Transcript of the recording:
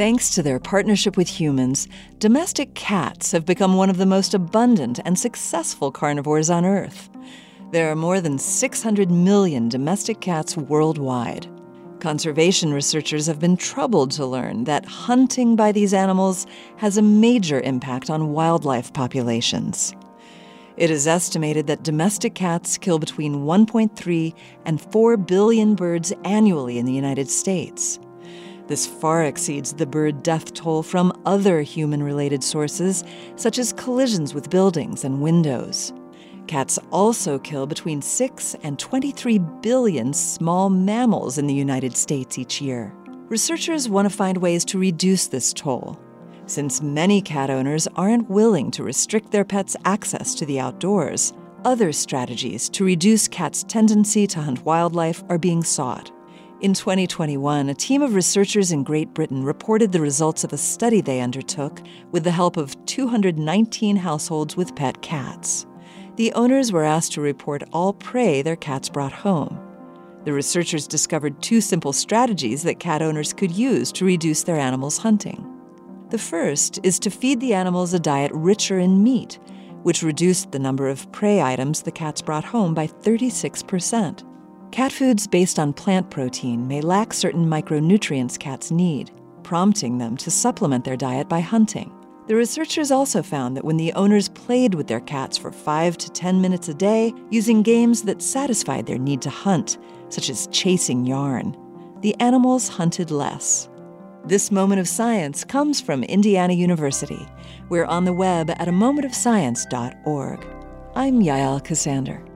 Thanks to their partnership with humans, domestic cats have become one of the most abundant and successful carnivores on Earth. There are more than 600 million domestic cats worldwide. Conservation researchers have been troubled to learn that hunting by these animals has a major impact on wildlife populations. It is estimated that domestic cats kill between 1.3 and 4 billion birds annually in the United States. This far exceeds the bird death toll from other human related sources, such as collisions with buildings and windows. Cats also kill between 6 and 23 billion small mammals in the United States each year. Researchers want to find ways to reduce this toll. Since many cat owners aren't willing to restrict their pets' access to the outdoors, other strategies to reduce cats' tendency to hunt wildlife are being sought. In 2021, a team of researchers in Great Britain reported the results of a study they undertook with the help of 219 households with pet cats. The owners were asked to report all prey their cats brought home. The researchers discovered two simple strategies that cat owners could use to reduce their animals' hunting. The first is to feed the animals a diet richer in meat, which reduced the number of prey items the cats brought home by 36 percent. Cat foods based on plant protein may lack certain micronutrients cats need, prompting them to supplement their diet by hunting. The researchers also found that when the owners played with their cats for 5 to 10 minutes a day using games that satisfied their need to hunt, such as chasing yarn, the animals hunted less. This moment of science comes from Indiana University. We're on the web at a momentofscience.org. I'm Yael Ksander.